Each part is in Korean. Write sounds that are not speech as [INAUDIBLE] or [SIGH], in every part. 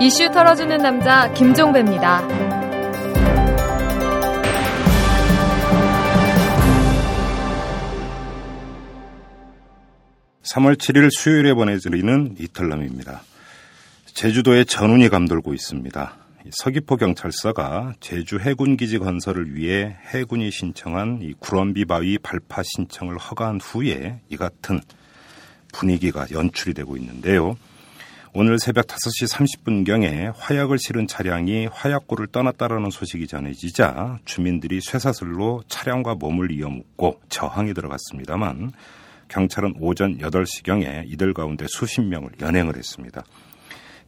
이슈 털어주는 남자 김종배입니다. 3월 7일 수요일에 보내드리는 이탈남입니다. 제주도에 전운이 감돌고 있습니다. 서귀포 경찰서가 제주 해군 기지 건설을 위해 해군이 신청한 이 구럼비 바위 발파 신청을 허가한 후에 이 같은 분위기가 연출이 되고 있는데요. 오늘 새벽 5시 30분경에 화약을 실은 차량이 화약고를 떠났다라는 소식이 전해지자 주민들이 쇠사슬로 차량과 몸을 이어묶고 저항에 들어갔습니다만 경찰은 오전 8시경에 이들 가운데 수십 명을 연행을 했습니다.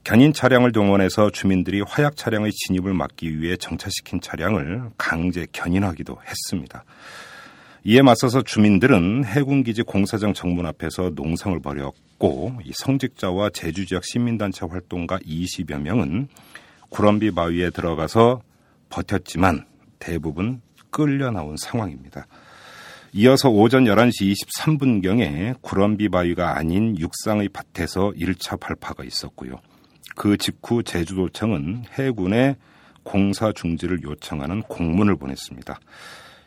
견인 차량을 동원해서 주민들이 화약 차량의 진입을 막기 위해 정차시킨 차량을 강제 견인하기도 했습니다. 이에 맞서서 주민들은 해군기지 공사장 정문 앞에서 농성을 벌였고 이 성직자와 제주 지역 시민단체 활동가 20여 명은 구럼비 바위에 들어가서 버텼지만 대부분 끌려 나온 상황입니다. 이어서 오전 11시 23분경에 구럼비 바위가 아닌 육상의 밭에서 1차 발파가 있었고요. 그 직후 제주도청은 해군에 공사 중지를 요청하는 공문을 보냈습니다.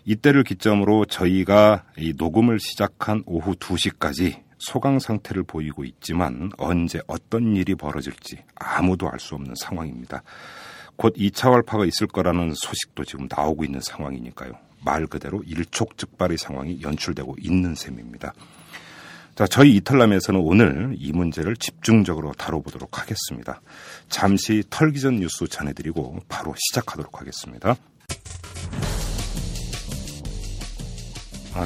이때를 기점으로 저희가 이 녹음을 시작한 오후 2시까지 소강 상태를 보이고 있지만 언제 어떤 일이 벌어질지 아무도 알 수 없는 상황입니다. 곧 2차 활파가 있을 거라는 소식도 지금 나오고 있는 상황이니까요. 말 그대로 일촉즉발의 상황이 연출되고 있는 셈입니다. 자, 저희 이탈남에서는 오늘 이 문제를 집중적으로 다뤄보도록 하겠습니다. 잠시 털기 전 뉴스 전해드리고 바로 시작하도록 하겠습니다.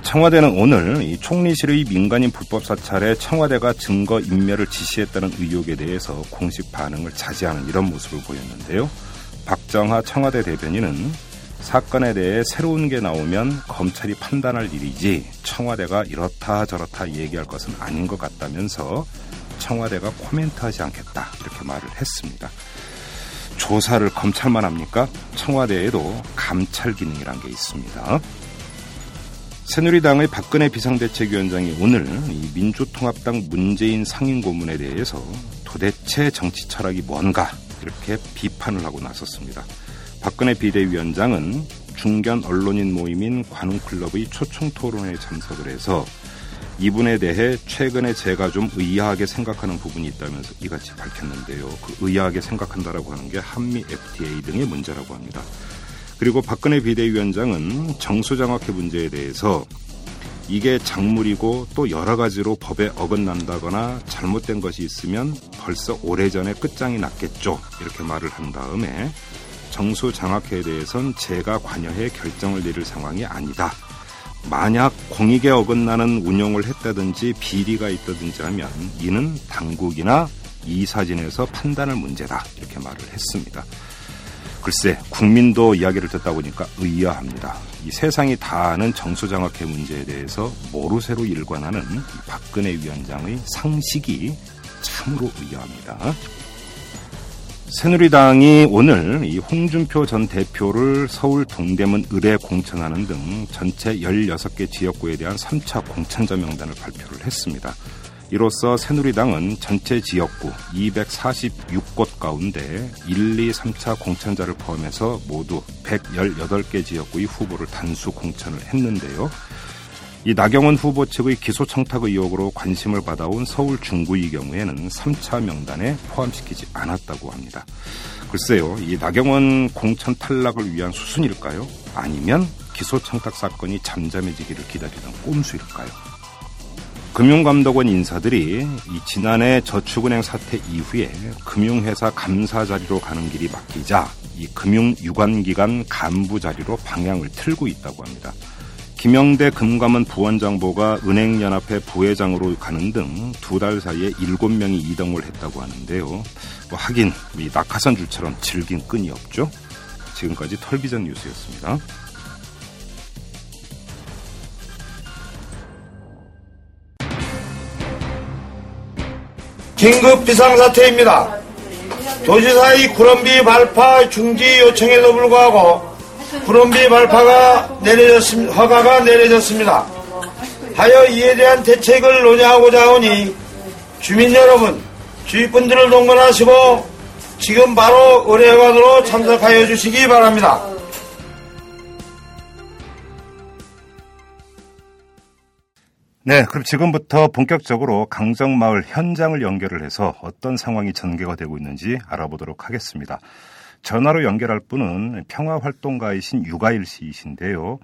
청와대는 오늘 이 총리실의 민간인 불법 사찰에 청와대가 증거 인멸을 지시했다는 의혹에 대해서 공식 반응을 자제하는 이런 모습을 보였는데요. 박정하 청와대 대변인은 사건에 대해 새로운 게 나오면 검찰이 판단할 일이지 청와대가 이렇다 저렇다 얘기할 것은 아닌 것 같다면서 청와대가 코멘트하지 않겠다 이렇게 말을 했습니다. 조사를 검찰만 합니까? 청와대에도 감찰 기능이란 게 있습니다. 새누리당의 박근혜 비상대책위원장이 오늘 이 민주통합당 문재인 상임 고문에 대해서 도대체 정치 철학이 뭔가 이렇게 비판을 하고 나섰습니다. 박근혜 비대위원장은 중견 언론인 모임인 관훈클럽의 초청 토론회에 참석을 해서 이분에 대해 최근에 제가 좀 의아하게 생각하는 부분이 있다면서 이같이 밝혔는데요. 그 의아하게 생각한다라고 하는 게 한미 FTA 등의 문제라고 합니다. 그리고 박근혜 비대위원장은 정수장학회 문제에 대해서 이게 작물이고 또 여러 가지로 법에 어긋난다거나 잘못된 것이 있으면 벌써 오래전에 끝장이 났겠죠. 이렇게 말을 한 다음에 정수 장학회에 대해선 제가 관여해 결정을 내릴 상황이 아니다. 만약 공익에 어긋나는 운영을 했다든지 비리가 있다든지 하면 이는 당국이나 이사진에서 판단할 문제다. 이렇게 말을 했습니다. 글쎄 국민도 이야기를 듣다 보니까 의아합니다. 이 세상이 다 아는 정수장학회 문제에 대해서 모르쇠로 일관하는 박근혜 위원장의 상식이 참으로 의아합니다. 새누리당이 오늘 이 홍준표 전 대표를 서울 동대문 의뢰 공천하는 등 전체 16개 지역구에 대한 3차 공천자 명단을 발표를 했습니다. 이로써 새누리당은 전체 지역구 246곳 가운데 1, 2, 3차 공천자를 포함해서 모두 118개 지역구의 후보를 단수 공천을 했는데요. 이 나경원 후보 측의 기소 청탁 의혹으로 관심을 받아온 서울 중구의 경우에는 3차 명단에 포함시키지 않았다고 합니다. 글쎄요, 이 나경원 공천 탈락을 위한 수순일까요? 아니면 기소 청탁 사건이 잠잠해지기를 기다리던 꼼수일까요? 금융감독원 인사들이 이 지난해 저축은행 사태 이후에 금융회사 감사 자리로 가는 길이 막히자 이 금융유관기관 간부 자리로 방향을 틀고 있다고 합니다. 김영대 금감원 부원장보가 은행연합회 부회장으로 가는 등 두 달 사이에 일곱 명이 이동을 했다고 하는데요. 뭐 하긴 이 낙하산 줄처럼 질긴 끈이 없죠. 지금까지 털기전 뉴스였습니다. 긴급 비상사태입니다. 도지사의 구럼비 발파 중지 요청에도 불구하고 구럼비 발파가 내려졌습니다. 허가가 내려졌습니다. 하여 이에 대한 대책을 논의하고자 하오니 주민 여러분, 주위분들을 동원하시고 지금 바로 의뢰관으로 참석하여 주시기 바랍니다. 네, 그럼 지금부터 본격적으로 강정마을 현장을 연결을 해서 어떤 상황이 전개가 되고 있는지 알아보도록 하겠습니다. 전화로 연결할 분은 평화활동가이신 유가일 씨이신데요.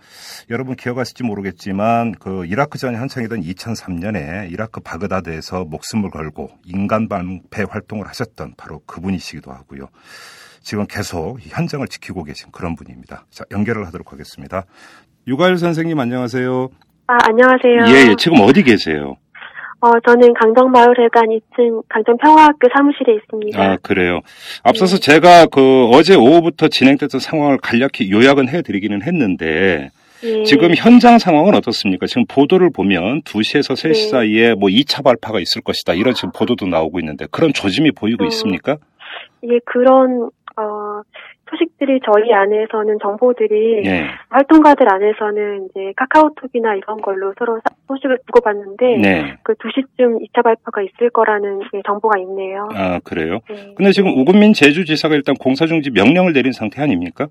여러분 기억하실지 모르겠지만 그 이라크 전이 한창이던 2003년에 이라크 바그다드에서 목숨을 걸고 인간 방패 활동을 하셨던 바로 그분이시기도 하고요. 지금 계속 현장을 지키고 계신 그런 분입니다. 자, 연결을 하도록 하겠습니다. 유가일 선생님 안녕하세요. 아, 안녕하세요. 예, 예. 지금 어디 계세요? 어, 저는 강정마을회관 2층 강정평화학교 사무실에 있습니다. 아, 그래요. 앞서서 네. 제가 그 어제 오후부터 진행됐던 상황을 간략히 요약은 해드리기는 했는데, 예. 지금 현장 상황은 어떻습니까? 지금 보도를 보면 2시에서 3시 네. 사이에 뭐 2차 발파가 있을 것이다. 이런 지금 보도도 나오고 있는데, 그런 조짐이 보이고 어, 있습니까? 예, 그런, 어, 소식들이 저희 안에서는 정보들이 네. 활동가들 안에서는 이제 카카오톡이나 이런 걸로 서로 소식을 주고받는데 네. 그 2시쯤 2차 발표가 있을 거라는 정보가 있네요. 아 그래요? 네. 근데 지금 우금민 제주지사가 일단 공사 중지 명령을 내린 상태 아닙니까?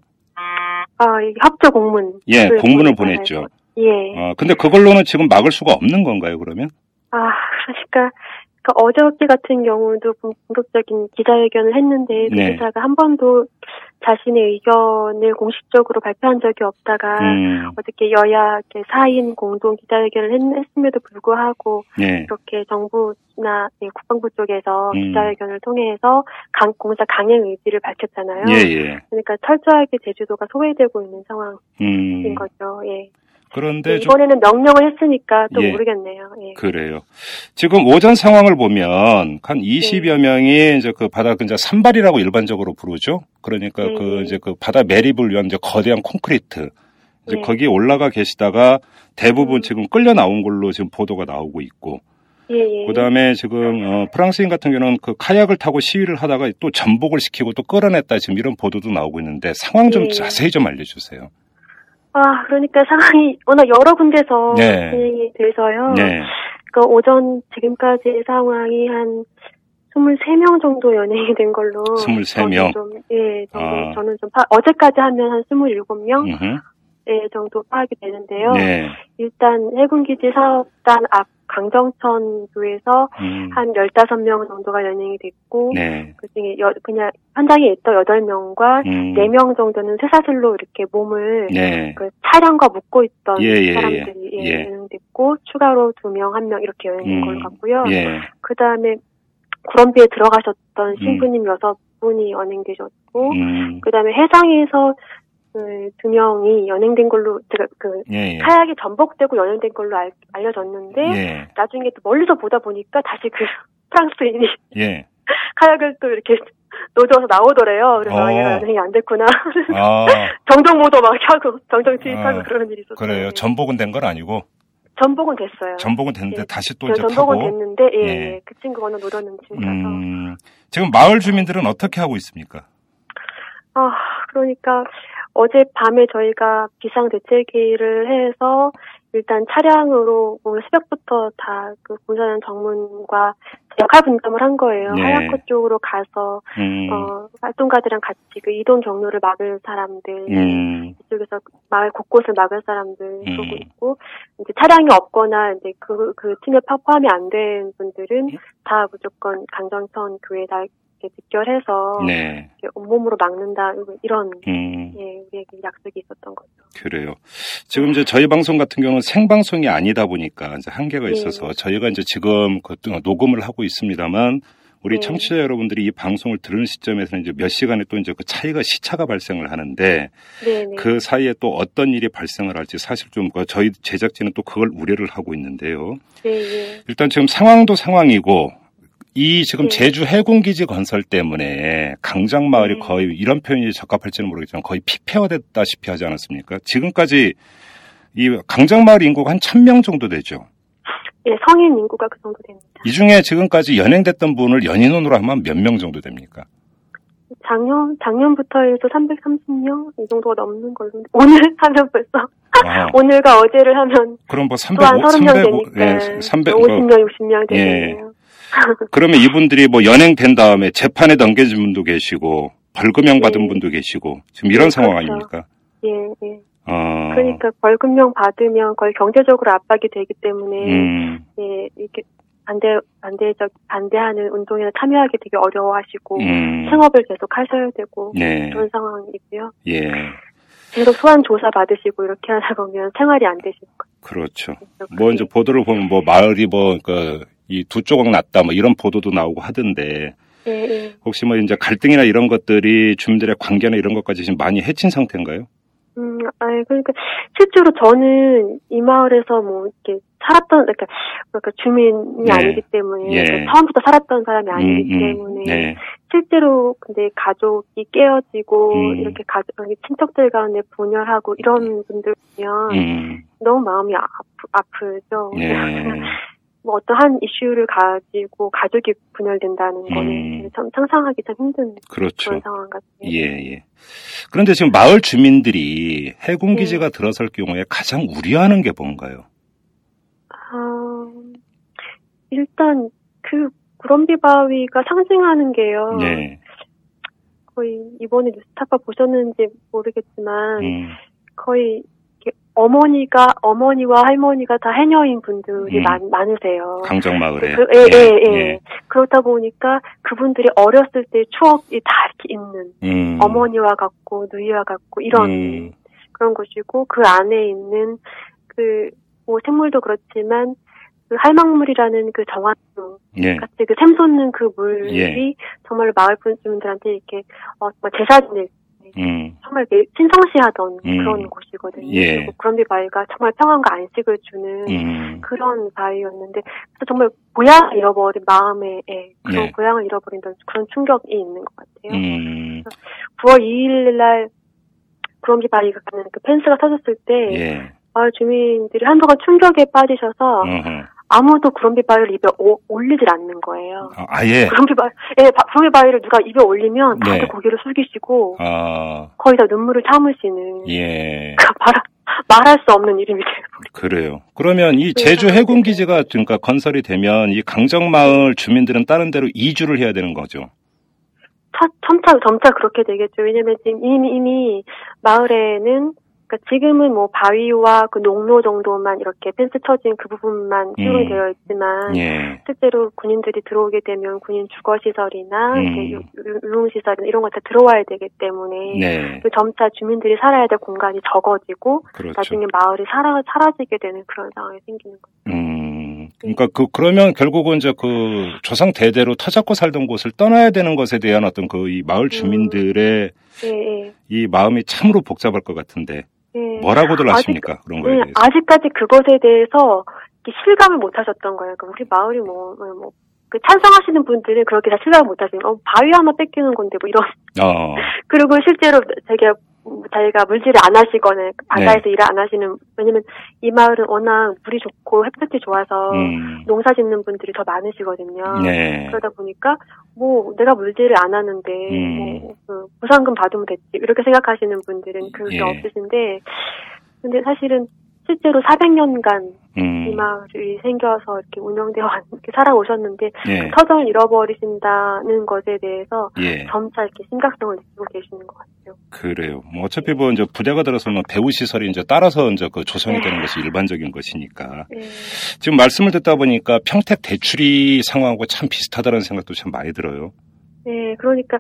아 협조 공문. 예, 공문을 보냈죠. 예. 아 근데 그걸로는 지금 막을 수가 없는 건가요, 그러면? 아 그러니까 그 어저께 같은 경우도 본격적인 기자회견을 했는데 그 네. 기자가 한 번도 자신의 의견을 공식적으로 발표한 적이 없다가 음. 어저께 여야 4인 공동 기자회견을 했, 음에도 불구하고 네. 이렇게 정부나 네, 국방부 쪽에서 음. 기자회견을 통해서 강, 공사 강행 의지를 밝혔잖아요. 예, 예. 그러니까 철저하게 제주도가 소외되고 있는 상황인 음. 거죠. 예. 그런데 네, 이번에는 명령을 했으니까 또 예. 모르겠네요. 예. 그래요. 지금 오전 상황을 보면 한 20여 네. 명이 이제 그 바다 근자 산발이라고 일반적으로 부르죠. 그러니까 네. 그 이제 그 바다 매립을 위한 이제 거대한 콘크리트 이제 네. 거기에 올라가 계시다가 대부분 음. 지금 끌려 나온 걸로 지금 보도가 나오고 있고 예, 예. 그다음에 지금 어, 프랑스인 같은 경우는 그 카약을 타고 시위를 하다가 또 전복을 시키고 또 끌어냈다 지금 이런 보도도 나오고 있는데 상황 좀 예. 자세히 좀 알려주세요. 아, 그러니까 상황이 워낙 여러 군데서 네. 진행이 돼서요. 네. 그 오전 지금까지 상황이 한 23명 정도 연행이 된 걸로 23명? 저는 좀, 예, 정도, 아. 저는 좀 파, 어제까지 하면 한 27명 음흠. 예, 정도 파악이 되는데요. 네. 일단 해군기지 사업단 앞 강정천교에서 음. 한 15명 정도가 연행이 됐고 네. 그 중에 여, 그냥 현장에 있던 8명과 음. 4명 정도는 쇠사슬로 이렇게 몸을 네. 그 차량과 묶고 있던 예, 예, 사람들이 예. 예, 예. 연행됐고 추가로 두 명, 한명 이렇게 연행된 음. 걸로 같고요. 예. 그 다음에 구럼비에 들어가셨던 음. 신부님 여섯 분이 연행되셨고, 음. 그 다음에 해상에서 그, 두 명이 연행된 걸로 제가 그 예, 예. 카약이 전복되고 연행된 걸로 알, 알려졌는데 예. 나중에 또 멀리서 보다 보니까 다시 그 [LAUGHS] 프랑스인이 예. [LAUGHS] 카약을 또 이렇게 노져서 나오더래요. 그래서 어. 아, 얘가 연행이 안 됐구나. [LAUGHS] 아, 정정보도 막 하고 정정 투입하고 아, 그런 일이 있었어요. 그래요. 네. 전복은 된 건 아니고 전복은 됐어요. 전복은 됐는데 예. 다시 또저 이제 전복은 타고. 됐는데 예, 예. 예. 그 친구 어느 노려는 친구라서 음, 지금 마을 주민들은 어떻게 하고 있습니까? 아 그러니까 어제 밤에 저희가 비상 대책회의를 해서 일단 차량으로 오늘 새벽부터 다그 군사연 정문과 역할 분담을 한 거예요. 네. 하얗코 쪽으로 가서 음, 어 활동가들이랑 같이 그 이동 경로를 막을 사람들 음, 이쪽에서 마을 곳곳을 막을 사람들 음. 보고 있고 이제 차량이 없거나 이제 그그 팀에 파- 포함이 안 된 분들은 예. 다 무조건 강정천 교회에다 이렇게 집결해서 네, 이렇게 온몸으로 막는다 이런 음, 예 우리에게 약속이 있었던 거죠. 그래요. 지금 이제 저희 방송 같은 경우는 생방송이 아니다 보니까 이제 한계가 네. 있어서 저희가 이제 지금 그 녹음을 하고 있습니다만 우리 네. 청취자 여러분들이 이 방송을 들은 시점에서는 이제 몇 시간에 또 이제 그 차이가 시차가 발생을 하는데 네 네. 그 사이에 또 어떤 일이 발생을 할지 사실 좀그 저희 제작진은 또 그걸 우려를 하고 있는데요. 네, 예. 일단 지금 상황도 상황이고 이 지금 네. 제주 해군기지 건설 때문에 강장마을이 네. 거의 이런 표현이 적합할지는 모르겠지만 거의 피폐화됐다시피 하지 않았습니까? 지금까지 이 강장마을 인구가 한 1000명 정도 되죠. 예, 성인 인구가 그 정도 됩니다. 이 중에 지금까지 연행됐던 분을 연인원으로 하면 몇 명 정도 됩니까? 작년 작년부터 해서 330명 이 정도가 넘는 걸로 [LAUGHS] 오늘 하면 벌써 아, 오늘과 어제를 하면 그럼 뭐 300, 또한 30명 300, 되니까 예, 300, 50명 60명 예. 되네요. 그러면 이분들이 뭐 연행 된 다음에 재판에 넘겨진 분도 계시고 벌금형 받은 네. 분도 계시고 지금 이런 네, 상황 그렇죠. 아닙니까? 예, 예. 어, 그러니까 벌금형 받으면 거의 경제적으로 압박이 되기 때문에 음, 예, 이렇게 반대 반대적 반대하는 운동에 참여하기 되게 어려워하시고 음, 생업을 계속 하셔야 되고 네, 그런 상황이고요. 예, 계속 소환 조사 받으시고 이렇게 하다 보면 생활이 안 되실 거예요. 그렇죠. 그래서 뭐 이제 보도를 보면 뭐 마을이 뭐, 그, 이 두 조각 났다 뭐 이런 보도도 나오고 하던데. 혹시 뭐 이제 갈등이나 이런 것들이 주민들의 관계나 이런 것까지 지금 많이 해친 상태인가요? 음, 아니, 그러니까, 실제로 저는 이 마을에서 뭐, 이렇게 살았던, 그러니까, 그러니까 주민이 네. 아니기 때문에, 예. 그러니까 처음부터 살았던 사람이 아니기 음, 음, 때문에, 네, 실제로 근데 가족이 깨어지고, 음. 이렇게 가족, 친척들 가운데 분열하고, 이런 분들 보면, 음, 너무 마음이 아프, 아프죠. [LAUGHS] 예, 뭐 어떠한 이슈를 가지고 가족이 분열된다는 거는 음. 참 상상하기 참 힘든 그렇죠. 그런 상황 같아요. 예, 예. 그런데 지금 마을 주민들이 해군 네. 기지가 들어설 경우에 가장 우려하는 게 뭔가요? 아, 일단 그 구럼비 바위가 상징하는 게요. 네, 거의 이번에 뉴스타파 보셨는지 모르겠지만 음, 거의 어머니가 어머니와 할머니가 다 해녀인 분들이 음. 많, 많으세요. 강정 마을에. 그, 예, 예, 예. 그렇다 보니까 그분들이 어렸을 때 추억이 다 이렇게 있는 음, 어머니와 같고 누이와 같고 이런 음, 그런 것이고 그 안에 있는 그 뭐 생물도 그렇지만 그 할망물이라는 그 정화수 예, 같이 그 샘솟는 그 물이 예. 정말 마을 분들한테 이렇게 어 제사 지낼 음, 정말 신성시하던 음. 그런 곳이거든요. 예. 그리고 그런비 바위가 정말 평안과 안식을 주는 음, 그런 바위였는데 그래서 정말 고향을 잃어버린 마음에 예, 그런 네. 고향을 잃어버린 그런 충격이 있는 것 같아요. 음, 9월 2일 날 구럼비 바위가 가는 그 펜스가 터졌을 때 예, 마을 주민들이 한동안 충격에 빠지셔서 어허. 아무도 구럼비 바위를 입에 오- 올리질 않는 거예요. 아, 아예, 구럼비 바위, 예, 바- 구럼비 바위를 누가 입에 올리면 다들 네. 고개를 숙이시고 아, 거의 다 눈물을 참으시는 예, 그 말, 말할 수 없는 이름이 돼요. 그래요. 그러면 이 제주 해군 기지가 그러니까 건설이 되면 이 강정 마을 주민들은 다른 데로 이주를 해야 되는 거죠. 차, 점차, 점차 그렇게 되겠죠. 왜냐면 지금 이미, 이미 마을에는, 그러니까 지금은 뭐 바위와 그 농로 정도만 이렇게 펜스 쳐진 그 부분만 수용이 음. 되어 있지만, 예, 실제로 군인들이 들어오게 되면 군인 주거 시설이나 음. 이렇게 유- 유- 유흥 시설이나 이런 것 다 들어와야 되기 때문에, 네, 그 점차 주민들이 살아야 될 공간이 적어지고, 그렇죠. 나중에 마을이 사라, 사라지게 되는 그런 상황이 생기는 거죠. 음, 그러니까 그 그러면 결국은 이제 그 조상 대대로 터잡고 살던 곳을 떠나야 되는 것에 대한 어떤 그 이 마을 주민들의 예, 예. 이 마음이 참으로 복잡할 것 같은데 예. 뭐라고들 아직- 하십니까 그런 거에 네, 대해서? 아직까지 그것에 대해서 실감을 못 하셨던 거예요. 그러니까 우리 마을이 뭐, 뭐, 뭐, 그 찬성하시는 분들은 그렇게 다 실감을 못 하시는, 어, 바위 하나 뺏기는 건데, 뭐, 이런. 어, [LAUGHS] 그리고 실제로 되게, 뭐 자기가 물질을 안 하시거나, 네. 바다에서 일을 안 하시는, 왜냐면 이 마을은 워낙 물이 좋고 햇볕이 좋아서 음, 농사 짓는 분들이 더 많으시거든요. 네, 그러다 보니까, 뭐, 내가 물질을 안 하는데, 음. 뭐, 그 보상금 받으면 됐지. 이렇게 생각하시는 분들은 그게 예. 없으신데, 근데 사실은 실제로 400년간 이 음, 마을이 생겨서 이렇게 운영되어 왔- 이렇게 살아오셨는데, 예, 터전을 잃어버리신다는 것에 대해서 예, 점차 이렇게 심각성을 느끼고 계시는 것 같아요. 그래요. 뭐 어차피 뭐 이제 부대가 들어서면 배우 시설이 이제 따라서 이제 그 조성이 되는 것이 일반적인 것이니까 네. 지금 말씀을 듣다 보니까 평택 대출이 상황하고 참 비슷하다는 생각도 참 많이 들어요. 네, 그러니까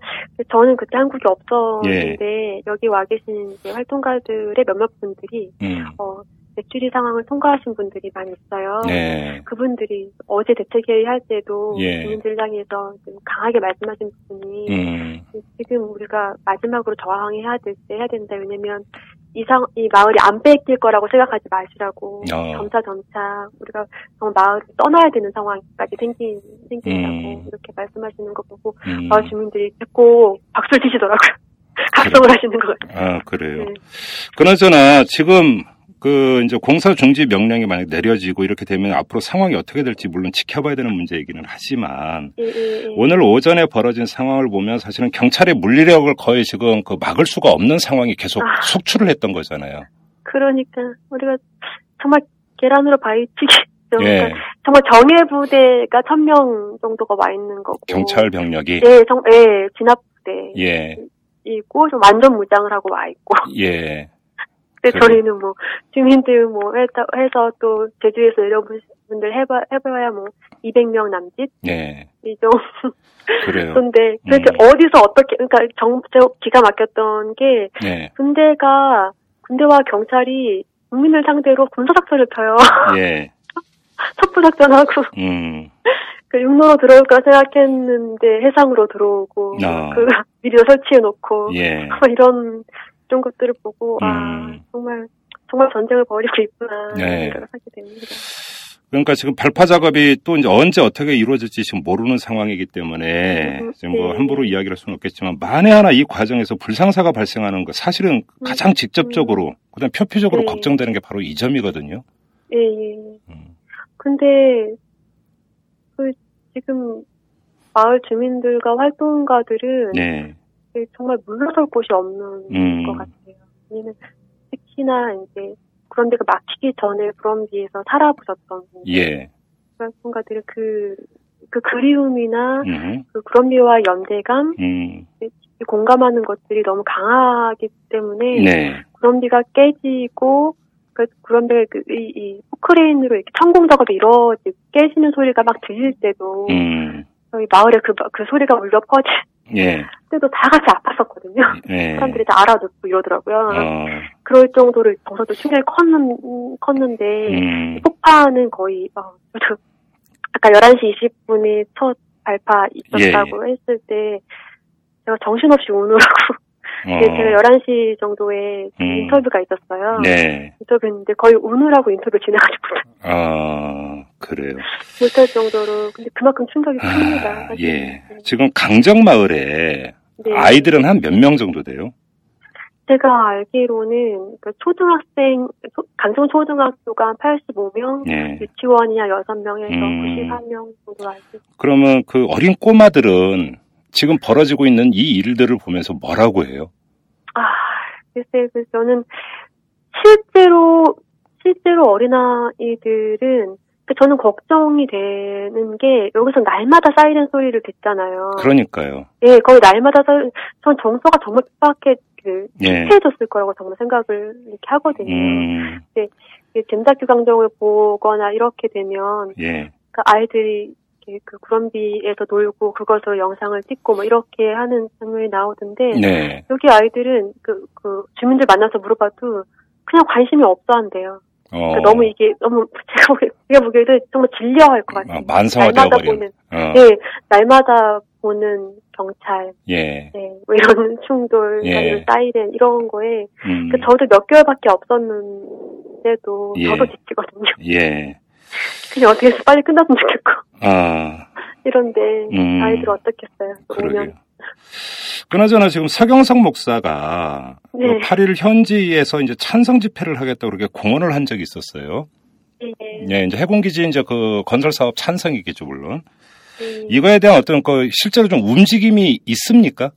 저는 그때 한국에 없었는데 여기 와 계신 활동가들의 몇몇 분들이 음, 어, 대출이 상황을 통과하신 분들이 많이 있어요. 네, 그분들이 어제 대책회의 할 때도 예. 주민들 향해서 좀 강하게 말씀하신 부분이 음, 지금 우리가 마지막으로 저항해야 될 때 해야 된다. 왜냐면 이 상, 이 마을이 안 뺏길 거라고 생각하지 마시라고. 어. 점차 점차 우리가 정말 마을을 떠나야 되는 상황까지 생긴, 생긴다고 음. 이렇게 말씀하시는 거 보고 음. 마을 주민들이 듣고 박수를 치시더라고요. [LAUGHS] 각성을 하시는 것 같아요. 아, 그래요. 네. 그나저나 지금 그 이제 공사 중지 명령이 만약 내려지고 이렇게 되면 앞으로 상황이 어떻게 될지 물론 지켜봐야 되는 문제이기는 하지만 예. 오늘 오전에 벌어진 상황을 보면 사실은 경찰의 물리력을 거의 지금 그 막을 수가 없는 상황이 계속 아. 속출을 했던 거잖아요. 그러니까 우리가 정말 계란으로 바위치기 예. 그러니까 정말 정예 부대가 천 명 정도가 와 있는 거고 경찰 병력이 예, 정, 예, 진압 부대 예, 이고 좀 완전 무장을 하고 와 있고 예, 근데 그래. 저희는 뭐 주민들 뭐 해서, 해서 또 제주에서 내려본 분들 해봐 해봐야 뭐 200명 남짓 예, 이 정도 그래요. 근데 그래서 음. 어디서 어떻게 그러니까 정저 기가 막혔던 게 예, 군대가 군대와 경찰이 국민을 상대로 군사 작전을 펴요. [LAUGHS] 예, 첩부 작전하고 음, [LAUGHS] 그 육로로 들어올 까 생각했는데 해상으로 들어오고 아. 그 [LAUGHS] 미리로 설치해 놓고 예. 뭐 이런 이런 것들을 보고 아 음. 정말 정말 전쟁을 벌이고 있구나 네. 생각을 하게 됩니다. 그러니까 지금 발파 작업이 또 이제 언제 어떻게 이루어질지 지금 모르는 상황이기 때문에 음, 지금 뭐 네. 함부로 이야기할 수는 없겠지만 만에 하나 이 과정에서 불상사가 발생하는 거 사실은 가장 직접적으로 그다음 표피적으로 음. 네. 걱정되는 게 바로 이 점이거든요. 예, 예. 음. 근데 그 지금 마을 주민들과 활동가들은 네. 네, 정말 물러설 곳이 없는 음. 것 같아요. 왜냐면 특히나 이제 그런 데가 막히기 전에 부럼비에서 살아보셨던 예. 활동가들은 그, 그 그리움이나 음. 그 구럼비와 연대감, 음. 이 공감하는 것들이 너무 강하기 때문에 네. 구럼비가 깨지고 그 구럼비가 그, 이, 이 포크레인으로 이렇게 천공 작업이 이루어지고 깨지는 소리가 막 들릴 때도 음. 저희 마을에 그, 그 소리가 울려 퍼질 예. 때도 다 같이 아팠었거든요. 예. 사람들이 다 알아듣고 이러더라고요. 어. 그럴 정도로 정서도 충격이 컸는, 컸는데, 음. 폭파는 거의, 막, [LAUGHS] 아까 11시 20분에 첫 발파 있었다고 했을 때, 제가 정신없이 우느라고, 어. 네, 제가 11시 정도에 음. 인터뷰가 있었어요. 네. 인터뷰했는데 거의 우느라고 인터뷰 못- 아, 그래요. 못할 정도로, 근데 그만큼 충격이 큽니다. 아, 사실. 예. 지금 강정마을에 네. 아이들은 한 몇 명 정도 돼요? 제가 알기로는, 그 초등학생, 초- 강정 초등학교가 한 85명, 예. 유치원이 한 6명에서 음. 91명 정도 알고 있어요. 그러면 그 어린 꼬마들은 지금 벌어지고 있는 이 일들을 보면서 뭐라고 해요? 아, 글쎄, 그 저는 실제로, 실제로 어린아이들은, 그 저는 걱정이 되는 게, 여기서 날마다 사이렌 소리를 듣잖아요. 그러니까요. 예, 거의 날마다 전 정서가 정말 빡빡해, 그, 예. 피해졌을 거라고 정말 생각을 이렇게 하거든요. 음, 이 젠자큐 강정을 보거나 이렇게 되면, 예. 그 아이들이 이렇게 그 구럼비에서 놀고 그것으로 영상을 찍고 뭐 이렇게 하는 장면이 나오던데, 네. 여기 아이들은 그, 그 주민들 만나서 물어봐도 그냥 관심이 없어 한대요. 어, 그러니까 너무 이게 너무 [LAUGHS] 제가 보기- 제가 보기에도 정말 질려할 것 같아요. 아, 날마다 버린. 보는 어, 네 날마다 보는 경찰, 예. 네, 뭐 이런 [LAUGHS] 충돌, 예. 아니면 사이렌 이런 거에 음, 그 저도 몇 개월밖에 없었는데도 예. 저도 지치거든요. 예. 그냥 어떻게 해서 빨리 끝났으면 좋겠고 아, 이런데 음. 아이들 어떻겠어요? 그러게요. 오면 그나저나 지금 서경석 목사가 네. 그 8일 현지에서 이제 찬성 집회를 하겠다고 그렇게 공언을 한 적이 있었어요. 예, 예, 이제 해군기지 이제 그 건설 사업 찬성이겠죠, 물론. 예. 이거에 대한 어떤 그 실제로 좀 움직임이 있습니까?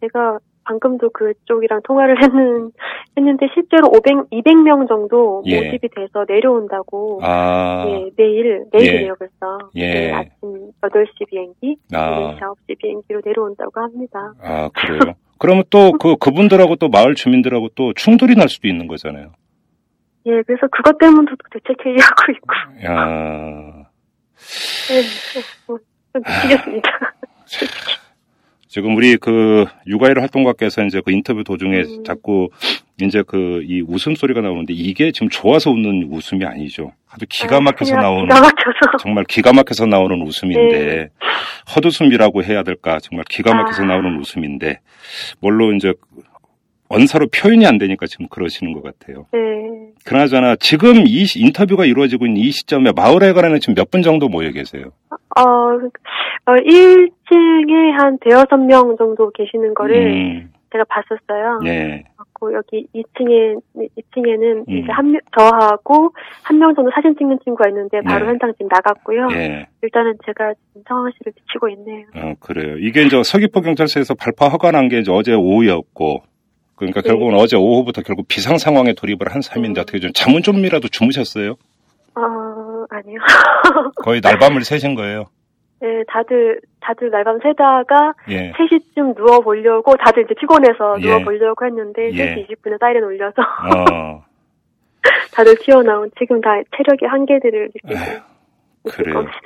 제가 방금도 그쪽이랑 통화를 했는, 했는데 실제로 500, 200명 정도 예. 모집이 돼서 내려온다고. 아, 예, 내일, 내일이에요, 예. 벌써. 예. 내일 아침 8시 비행기, 아. 8시, 9시 비행기로 내려온다고 합니다. 아, 그래요? 그러면 또 그, 그분들하고 또 마을 주민들하고 또 충돌이 날 수도 있는 거잖아요. 예, 그래서 그것 때문에도 대책 회의하고 있고. 야 예, 예, 뭐, 좀 미치겠습니다. [LAUGHS] 지금 우리 그 육아일 활동가께서 이제 그 인터뷰 도중에 음. 자꾸 이제 그 이 웃음 소리가 나오는데 이게 지금 좋아서 웃는 웃음이 아니죠. 아주 기가 아, 막혀서 나오는 기가 막혀서. 정말 기가 막혀서 나오는 웃음인데 네. 헛웃음이라고 해야 될까 정말 기가 막혀서 아. 나오는 웃음인데 물론 이제 언사로 표현이 안 되니까 지금 그러시는 것 같아요. 네. 그나저나 지금 이 시- 인터뷰가 이루어지고 있는 이 시점에 마을에 관해는 지금 몇 분 정도 모여 계세요? 어, 어, 1층에 한 대여섯 명 정도 계시는 거를 음, 제가 봤었어요. 예, 있고 여기 2층에 2층에는 음. 이제 한 명, 저하고 한 명 정도 사진 찍는 친구가 있는데 바로 네. 현장 지금 나갔고요. 예. 일단은 제가 지금 상황실을 지키고 있네요. 어, 그래요. 이게 이제 서귀포 경찰서에서 발파 허가난 게 이제 어제 오후였고, 그러니까 네. 결국은 어제 오후부터 결국 비상 상황에 돌입을 한 셈인데 어떻게 좀 잠은 좀이라도 주무셨어요? 어 아니요. [LAUGHS] 거의 날밤을 새신 거예요. 네, 다들 다들 날밤 새다가 예. 3시쯤 누워 보려고 다들 이제 피곤해서 예. 누워 보려고 했는데 예. 3시 20분에 사이렌 울려서 어, [LAUGHS] 다들 튀어나온 지금 다 체력의 한계들을 느끼고 그래요. 겁니다.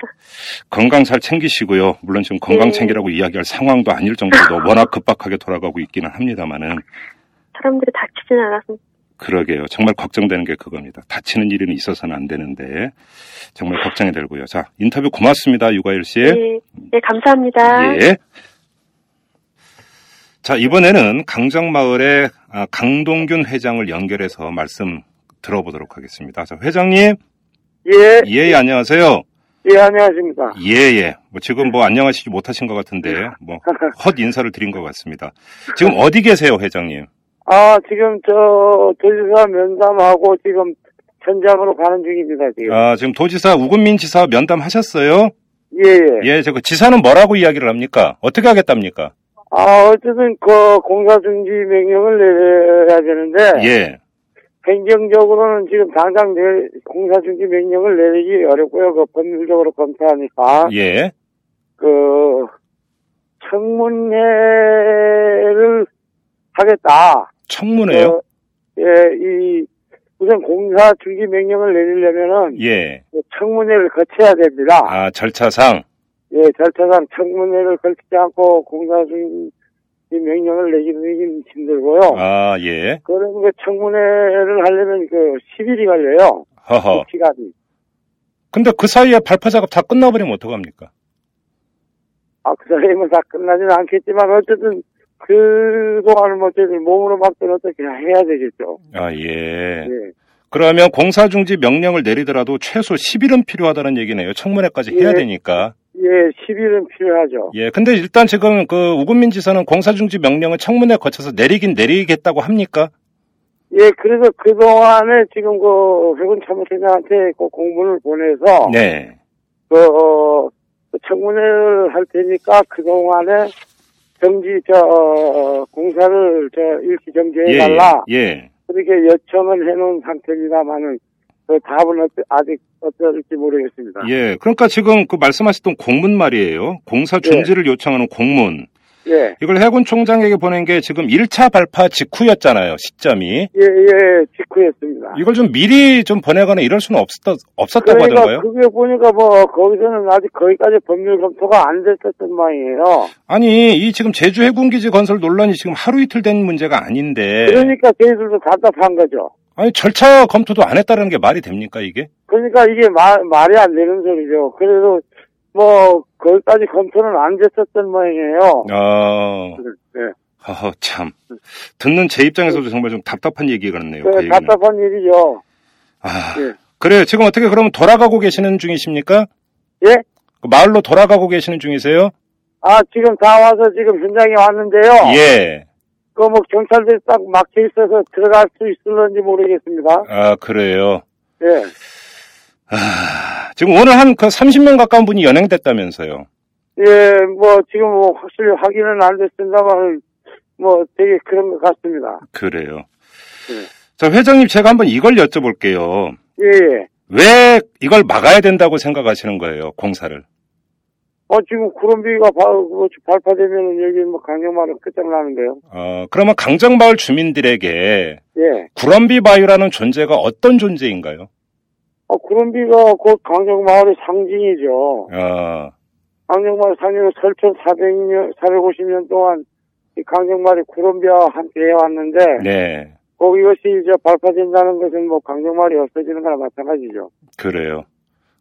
건강 잘 챙기시고요. 물론 지금 건강 네. 챙기라고 이야기할 상황도 아닐 정도로 워낙 급박하게 돌아가고 있기는 합니다만은 사람들이 다치지는 않았으면 그러게요. 정말 걱정되는 게 그겁니다. 다치는 일은 있어서는 안 되는데 정말 걱정이 되고요. 자, 인터뷰 고맙습니다. 유가일 씨. 네, 네 감사합니다. 예. 자, 이번에는 강정마을의 아, 강동균 회장을 연결해서 말씀 들어보도록 하겠습니다. 자, 회장님. 예, 예, 예, 안녕하세요. 예, 안녕하십니까. 예, 예. 뭐 지금 뭐 안녕하시지 못하신 것 같은데, 뭐, 헛 인사를 드린 것 같습니다. 지금 [LAUGHS] 어디 계세요, 회장님? 아, 지금 저, 도지사 면담하고 지금 현장으로 가는 중입니다, 지금. 아, 지금 도지사, 우금민 지사 면담하셨어요? 예, 예. 예, 저 그 지사는 뭐라고 이야기를 합니까? 어떻게 하겠답니까? 아, 어쨌든 그 공사 중지 명령을 내려야 되는데, 예. 행정적으로는 지금 당장 내, 공사 중지 명령을 내리기 어렵고요. 그 법률적으로 검토하니까. 예. 그, 청문회를 하겠다. 청문회요? 어, 예, 이, 우선 공사 중지 명령을 내리려면은, 예. 그 청문회를 거쳐야 됩니다. 아, 절차상. 예, 절차상 청문회를 거치지 않고 공사 중지 명령을 내기는 힘들고요. 아, 예. 그럼 그 청문회를 하려면 그 10일이 걸려요. 허허. 그 시간이. 근데 그 사이에 발파 작업 다 끝나버리면 어떡합니까? 아, 그 사이에는 다 끝나지는 않겠지만 어쨌든 그동안은 어쨌든 몸으로 막든 어떻게 해야 되겠죠. 아, 예. 예. 그러면 공사 중지 명령을 내리더라도 최소 10일은 필요하다는 얘기네요. 청문회까지 해야 예. 되니까. 예, 10일은 필요하죠. 예. 근데 일단 지금 그 우금민 지사는 공사 중지 명령을 청문회 거쳐서 내리긴 내리겠다고 합니까? 예, 그래서 그동안에 지금 그 해군 참모총장한테 그 공문을 보내서 네. 그, 어, 그 청문회를 할 테니까 그동안에 정지, 저, 어, 공사를 저 일시 정지해달라. 예. 예. 그렇게 요청을 해놓은 상태입니다만은 그 답은 어떠, 아직 어떨지 모르겠습니다. 예. 그러니까 지금 그 말씀하셨던 공문 말이에요. 공사 중지를 요청하는 공문. 예, 이걸 해군 총장에게 보낸 게 지금 1차 발파 직후였잖아요. 시점이. 예, 예, 직후였습니다. 이걸 좀 미리 좀 보내거나 이럴 수는 없었, 없었다고 그러니까 하던가요? 그게 보니까 뭐 거기서는 아직 거기까지 법률 검토가 안 됐었던 모양이에요. 아니, 이 지금 제주 해군기지 건설 논란이 지금 하루 이틀 된 문제가 아닌데. 그러니까 저희들도 답답한 거죠. 아니, 절차 검토도 안 했다는 게 말이 됩니까, 이게? 그러니까 이게 말, 말이 안 되는 소리죠. 그래도 뭐 거기까지 검토는 안 됐었던 모양이에요. 아, 네. 허허, 참. 듣는 제 입장에서도 정말 좀 답답한 얘기가 같네요. 그그 얘기는. 답답한 일이죠. 아, 예. 그래요. 지금 어떻게 그러면 돌아가고 계시는 중이십니까? 예? 그 마을로 돌아가고 계시는 중이세요? 아, 지금 다 와서 지금 현장에 왔는데요. 예. 그 뭐 경찰들이 딱 막혀 있어서 들어갈 수 있을런지 모르겠습니다. 아, 그래요. 예. 아, 지금 오늘 한 그 30명 가까운 분이 연행됐다면서요. 예, 뭐 지금 뭐 확실히 확인은 안 됐습니다만 뭐 되게 그런 것 같습니다. 그래요. 예. 자, 회장님 제가 한번 이걸 여쭤볼게요. 예, 예. 왜 이걸 막아야 된다고 생각하시는 거예요, 공사를? 어, 지금 구름비가 바, 뭐 발파되면은 여기 뭐 강경마을 끝장나는데요. 어, 그러면 강정마을 주민들에게 예. 구럼비 바위라는 존재가 어떤 존재인가요? 어, 구름비가 곧 강경마을의 상징이죠. 어, 강정마을 상징은 설천 400년, 450년 동안 이 강정마을이 구름비와 함께 해왔는데, 네, 꼭 이것이 이제 발파된다는 것은 뭐 강정마을이 없어지는 거나 마찬가지죠. 그래요.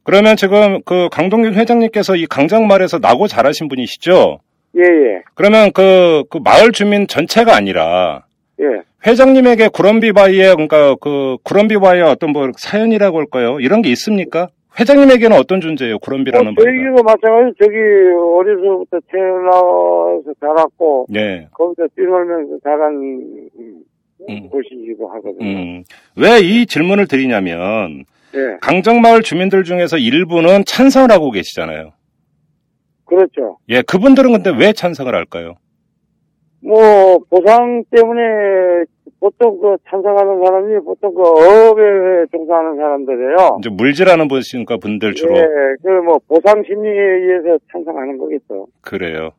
그러면 지금 그 강동균 회장님께서 이 강정마을에서 나고 자라신 분이시죠? 예, 예, 그러면 그, 그 마을 주민 전체가 아니라 예. 회장님에게 구럼비 바위에 그러니까 그 구럼비 바위의 어떤 뭐 사연이라고 할까요? 이런 게 있습니까? 회장님에게는 어떤 존재예요? 구럼비라는 어, 바위가? 저희도 마찬가지로 저기 어려서부터 태어나서 자랐고, 네. 거기서 뛰놀면서 자란 음, 음. 곳이기도 하거든요. 음. 왜 이 질문을 드리냐면 예, 강정마을 주민들 중에서 일부는 찬성을 하고 계시잖아요. 그렇죠. 예, 그분들은 근데 왜 찬성을 할까요? 뭐 보상 때문에 보통 그 찬성하는 사람이 보통 그 어업에 종사하는 사람들이에요. 이제 물질하는 분이니까 분들 주로 예, 그 뭐 보상 심리에 의해서 찬성하는 거겠죠. 그래요.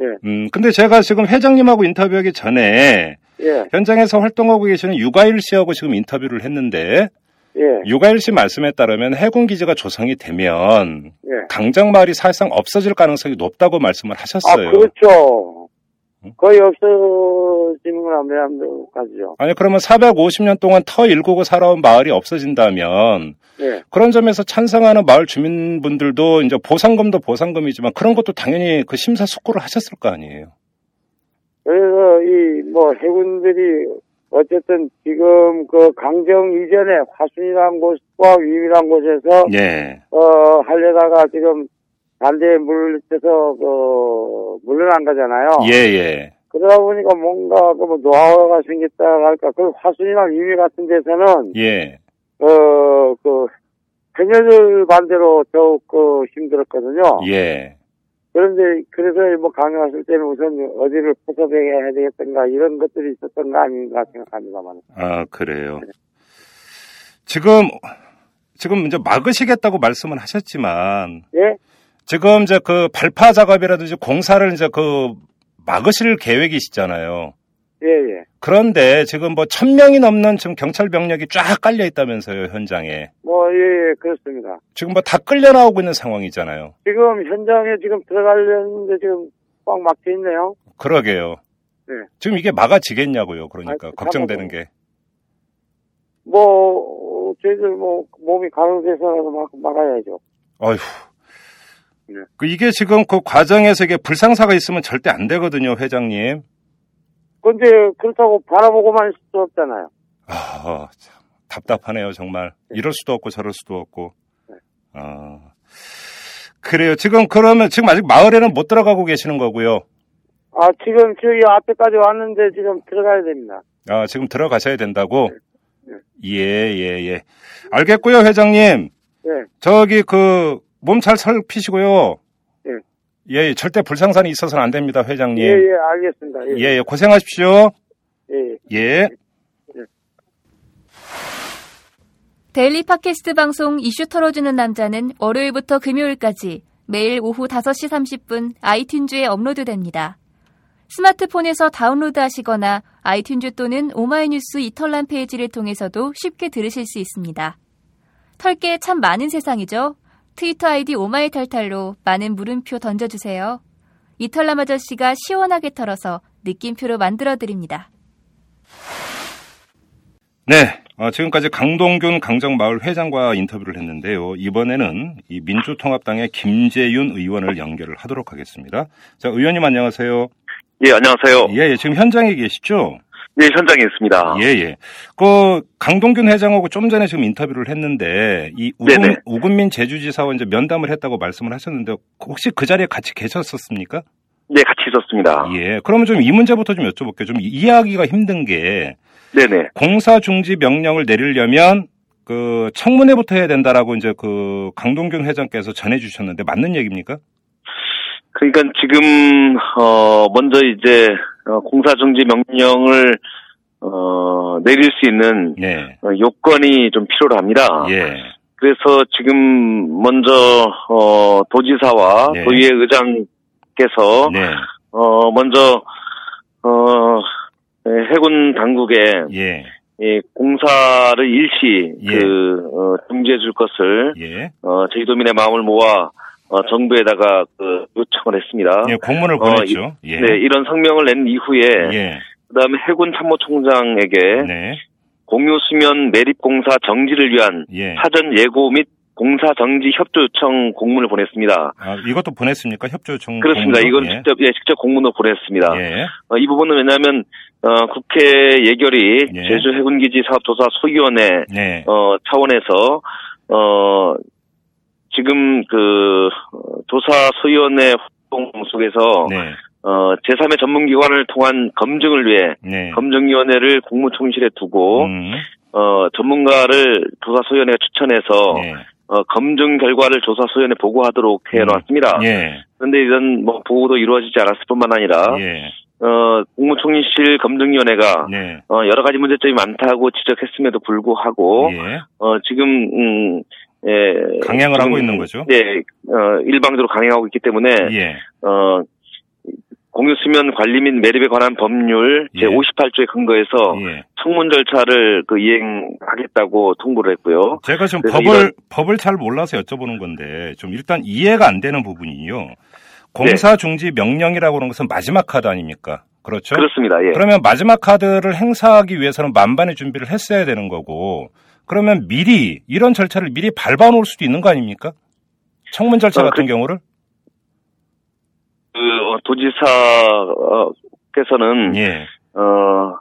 예. 음, 근데 제가 지금 회장님하고 인터뷰하기 전에 예, 현장에서 활동하고 계시는 유가일 씨하고 지금 인터뷰를 했는데 예, 유가일 씨 말씀에 따르면 해군 기지가 조성이 되면 예. 강정마을이 사실상 없어질 가능성이 높다고 말씀을 아, 하셨어요. 그렇죠. 거의 없어지는 건 안돼안돼까지요. 아니 그러면 450년 동안 터 일구고 살아온 마을이 없어진다면 예. 그런 점에서 찬성하는 마을 주민분들도 이제 보상금도 보상금이지만 그런 것도 당연히 그 심사숙고를 하셨을 거 아니에요. 그래서 이 뭐 해군들이 어쨌든 지금 그 강정 이전에 화순이라는 곳과 위미라는 곳에서 예. 어 하려다가 지금 반대에 물려서 그 물러난 거잖아요. 예, 예. 그러다 보니까 뭔가 그뭐 노하우가 생겼다 할까 그 화순이나 위미 같은 데서는 예. 어그 해녀들 반대로 더욱 그 힘들었거든요. 예. 그런데 그래서 뭐 강요했을 때는 우선 어디를 포섭해야 되겠던가 이런 것들이 있었던 거 아닌가 생각합니다만. 아, 그래요. 지금, 지금 이제 막으시겠다고 말씀은 하셨지만, 예? 지금 이제 그 발파 작업이라든지 공사를 이제 그 막으실 계획이시잖아요. 예, 예. 그런데 지금 뭐 천 명이 넘는 지금 경찰 병력이 쫙 깔려 있다면서요, 현장에. 뭐, 예, 예, 그렇습니다. 지금 뭐 다 끌려 나오고 있는 상황이잖아요. 지금 현장에 지금 들어가려는데 지금 꽉 막혀 있네요. 그러게요. 네. 지금 이게 막아지겠냐고요, 그러니까. 아, 걱정되는. 게. 뭐, 어, 저희들 뭐, 몸이 가능돼서라도 막, 막아야죠. 어휴. 네. 그 이게 지금 그 과정에서 이게 불상사가 있으면 절대 안 되거든요, 회장님. 근데 그렇다고 바라보고만 있을 수 없잖아요. 아, 참, 답답하네요, 정말. 이럴 수도 없고 저럴 수도 없고. 네. 아, 그래요. 지금 그러면 지금 아직 마을에는 못 들어가고 계시는 거고요. 아, 지금 저희 앞에까지 왔는데 지금 들어가야 됩니다. 아, 지금 들어가셔야 된다고? 네. 예, 예, 예. 알겠고요, 회장님. 예, 저기 그 몸 잘 살피시고요. 예. 예, 절대 불상산이 있어서는 안 됩니다, 회장님. 예, 예, 알겠습니다. 예, 예, 예, 고생하십시오. 예. 예. 데일리 팟캐스트 방송 이슈 털어주는 남자는 월요일부터 금요일까지 매일 오후 5시 30분 아이튠즈에 업로드됩니다. 스마트폰에서 다운로드 하시거나 iTunes 또는 오마이뉴스 이털남 페이지를 통해서도 쉽게 들으실 수 있습니다. 털 게 참 많은 세상이죠? 트위터 아이디 오마이탈탈로 많은 물음표 던져주세요. 이털남 아저씨가 시원하게 털어서 느낌표로 만들어드립니다. 네. 어, 지금까지 강동균 강정마을 회장과 인터뷰를 했는데요. 이번에는 이 민주통합당의 김재윤 의원을 연결을 하도록 하겠습니다. 자, 의원님 안녕하세요. 예, 안녕하세요. 예, 예, 지금 현장에 계시죠? 예, 현장에 있습니다. 예, 예. 그 강동균 회장하고 좀 전에 지금 인터뷰를 했는데 이 우금. 우금민 제주지사와 이제 면담을 했다고 말씀을 하셨는데 혹시 그 자리에 같이 계셨었습니까? 네, 같이 있었습니다. 예. 그러면 좀 이 문제부터 좀 여쭤볼게요. 좀 이해하기가 힘든 게 네네. 공사 중지 명령을 내리려면 그 청문회부터 해야 된다라고 이제 그 강동균 회장께서 전해 주셨는데 맞는 얘기입니까? 그러니까 지금, 어, 먼저 이제, 어, 공사 중지 명령을, 어, 내릴 수 있는 예. 어, 요건이 좀 필요로 합니다. 예. 그래서 지금 먼저, 어, 도지사와 네. 도의회 의장께서, 네. 어, 먼저, 어, 예, 해군 당국에 예. 이 공사를 일시 예. 그 어, 중지해 줄 것을 예. 어, 제주도민의 마음을 모아 어, 정부에다가 그 요청을 했습니다. 예, 공문을 어, 보냈죠. 예. 네, 이런 성명을 낸 이후에 예. 그다음에 해군 참모총장에게 네. 공유 수면 매립 공사 정지를 위한 예. 사전 예고 및 공사 정지 협조 요청 공문을 보냈습니다. 아, 이것도 보냈습니까? 협조 요청. 그렇습니다. 공문으로? 이건 예. 직접 예, 직접 공문으로 보냈습니다. 예. 어, 이 부분은 왜냐하면 어, 국회 예결위 예. 제주 해군기지 사업조사 소위원회 네. 어, 차원에서, 어, 지금 그, 어, 조사 소위원회 활동 속에서, 네. 어, 제3의 전문기관을 통한 검증을 위해 네. 검증위원회를 국무총실에 두고 음. 어, 전문가를 조사소위원회가 추천해서 예. 어, 검증 결과를 조사소위원회 보고하도록 해놓았습니다. 예. 그런데 이런 뭐 보고도 이루어지지 않았을 뿐만 아니라 예. 어, 국무총리실 검증위원회가 네. 어, 여러 가지 문제점이 많다고 지적했음에도 불구하고 예. 어, 지금 음, 예, 강행을 지금, 하고 있는 거죠? 네, 어, 일방적으로 강행하고 있기 때문에 예. 어, 공유수면 관리 및 매립에 관한 법률 예. 제58조에 근거해서 예. 청문 절차를 그 이행하겠다고 통보를 했고요. 제가 좀 그래서 법을 이런- 법을 잘 몰라서 여쭤보는 건데 좀 일단 이해가 안 되는 부분이요. 공사 중지 명령이라고 하는 것은 마지막 카드 아닙니까? 그렇죠? 그렇습니다. 예. 그러면 마지막 카드를 행사하기 위해서는 만반의 준비를 했어야 되는 거고 그러면 미리 이런 절차를 미리 밟아 놓을 수도 있는 거 아닙니까? 청문 절차 어, 같은 그- 경우를 그 어, 도지사께서는 예. 어,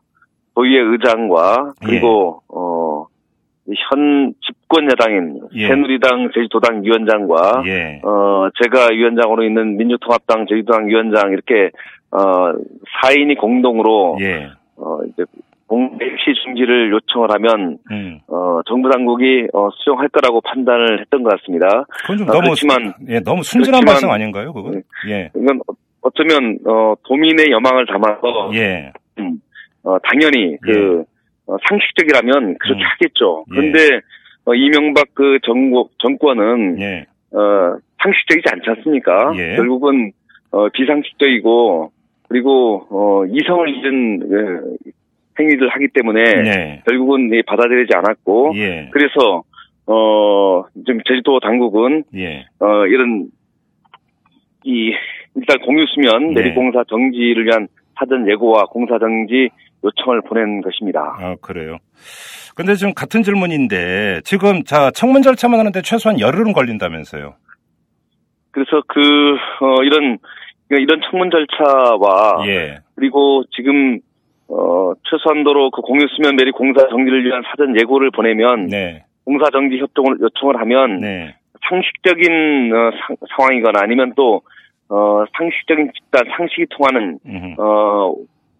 도의회 의장과 그리고 어, 이현 집권 여당인 예. 새누리당 제주도당 위원장과 예. 어, 제가 위원장으로 있는 민주통합당 제주도당 위원장 이렇게 어, 4인이 공동으로 예. 어, 이제 공시 중지를 요청을 하면 음. 어, 정부 당국이 어, 수용할 거라고 판단을 했던 것 같습니다. 그건 좀 아, 너무 그렇지만 예, 너무 순진한 그렇지만- 발상 아닌가요, 그건? 예. 이건 어- 어쩌면 어, 도민의 여망을 담아서 예. 음, 어, 당연히 그 어, 상식적이라면 그렇게 음. 하겠죠. 예. 그런데 어, 이명박 그 정부 정권은 예. 어, 상식적이지 않지 않습니까? 예. 결국은 어, 비상식적이고 그리고 어, 이성을 잃은 그, 행위를 하기 때문에 네. 결국은 이 받아들이지 않았고 예. 그래서 어, 좀 제주도 당국은 예. 어, 이런 이 일단 공유수면 네. 내리공사 정지를 위한 사전 예고와 공사 정지 요청을 보낸 것입니다. 아, 그래요. 근데 지금 같은 질문인데 지금 자, 청문 절차만 하는데 최소한 열흘은 걸린다면서요. 그래서 그 어, 이런 이런 청문 절차와 예. 그리고 지금 어, 최소한도로 그 공유수면 내리 공사 정지를 위한 사전 예고를 보내면 네. 공사 정지 협정을 요청을 하면 네. 상식적인 어, 상, 상황이거나 아니면 또 어, 상식적인 집단 상식이 통하는 음흠. 어,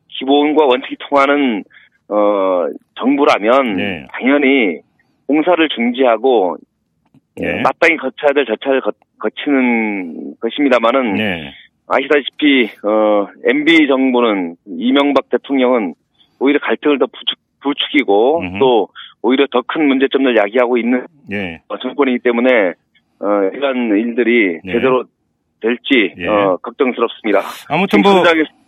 기본과 원칙이 통하는 어, 정부라면 네. 당연히 공사를 중지하고 예. 마땅히 거쳐야 될 절차를 거, 거치는 것입니다만은 네. 아시다시피 어, MB 정부는 이명박 대통령은 오히려 갈등을 더 부추, 부추기고 음흠. 또 오히려 더 큰 문제점을 야기하고 있는 예. 어, 정권이기 때문에 어, 이런 일들이 네. 제대로 될지 예. 어, 걱정스럽습니다. 아무튼 뭐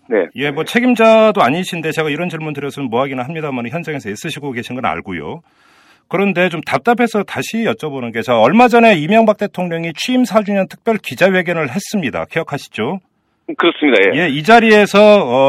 네. 예, 뭐 책임자도 아니신데 제가 이런 질문 드렸으면 뭐 하기는 합니다만 현장에서 애쓰시고 계신 건 알고요. 그런데 좀 답답해서 다시 여쭤보는 게, 저 얼마 전에 이명박 대통령이 취임 4주년 특별 기자회견을 했습니다. 기억하시죠? 그렇습니다. 예. 예, 이 자리에서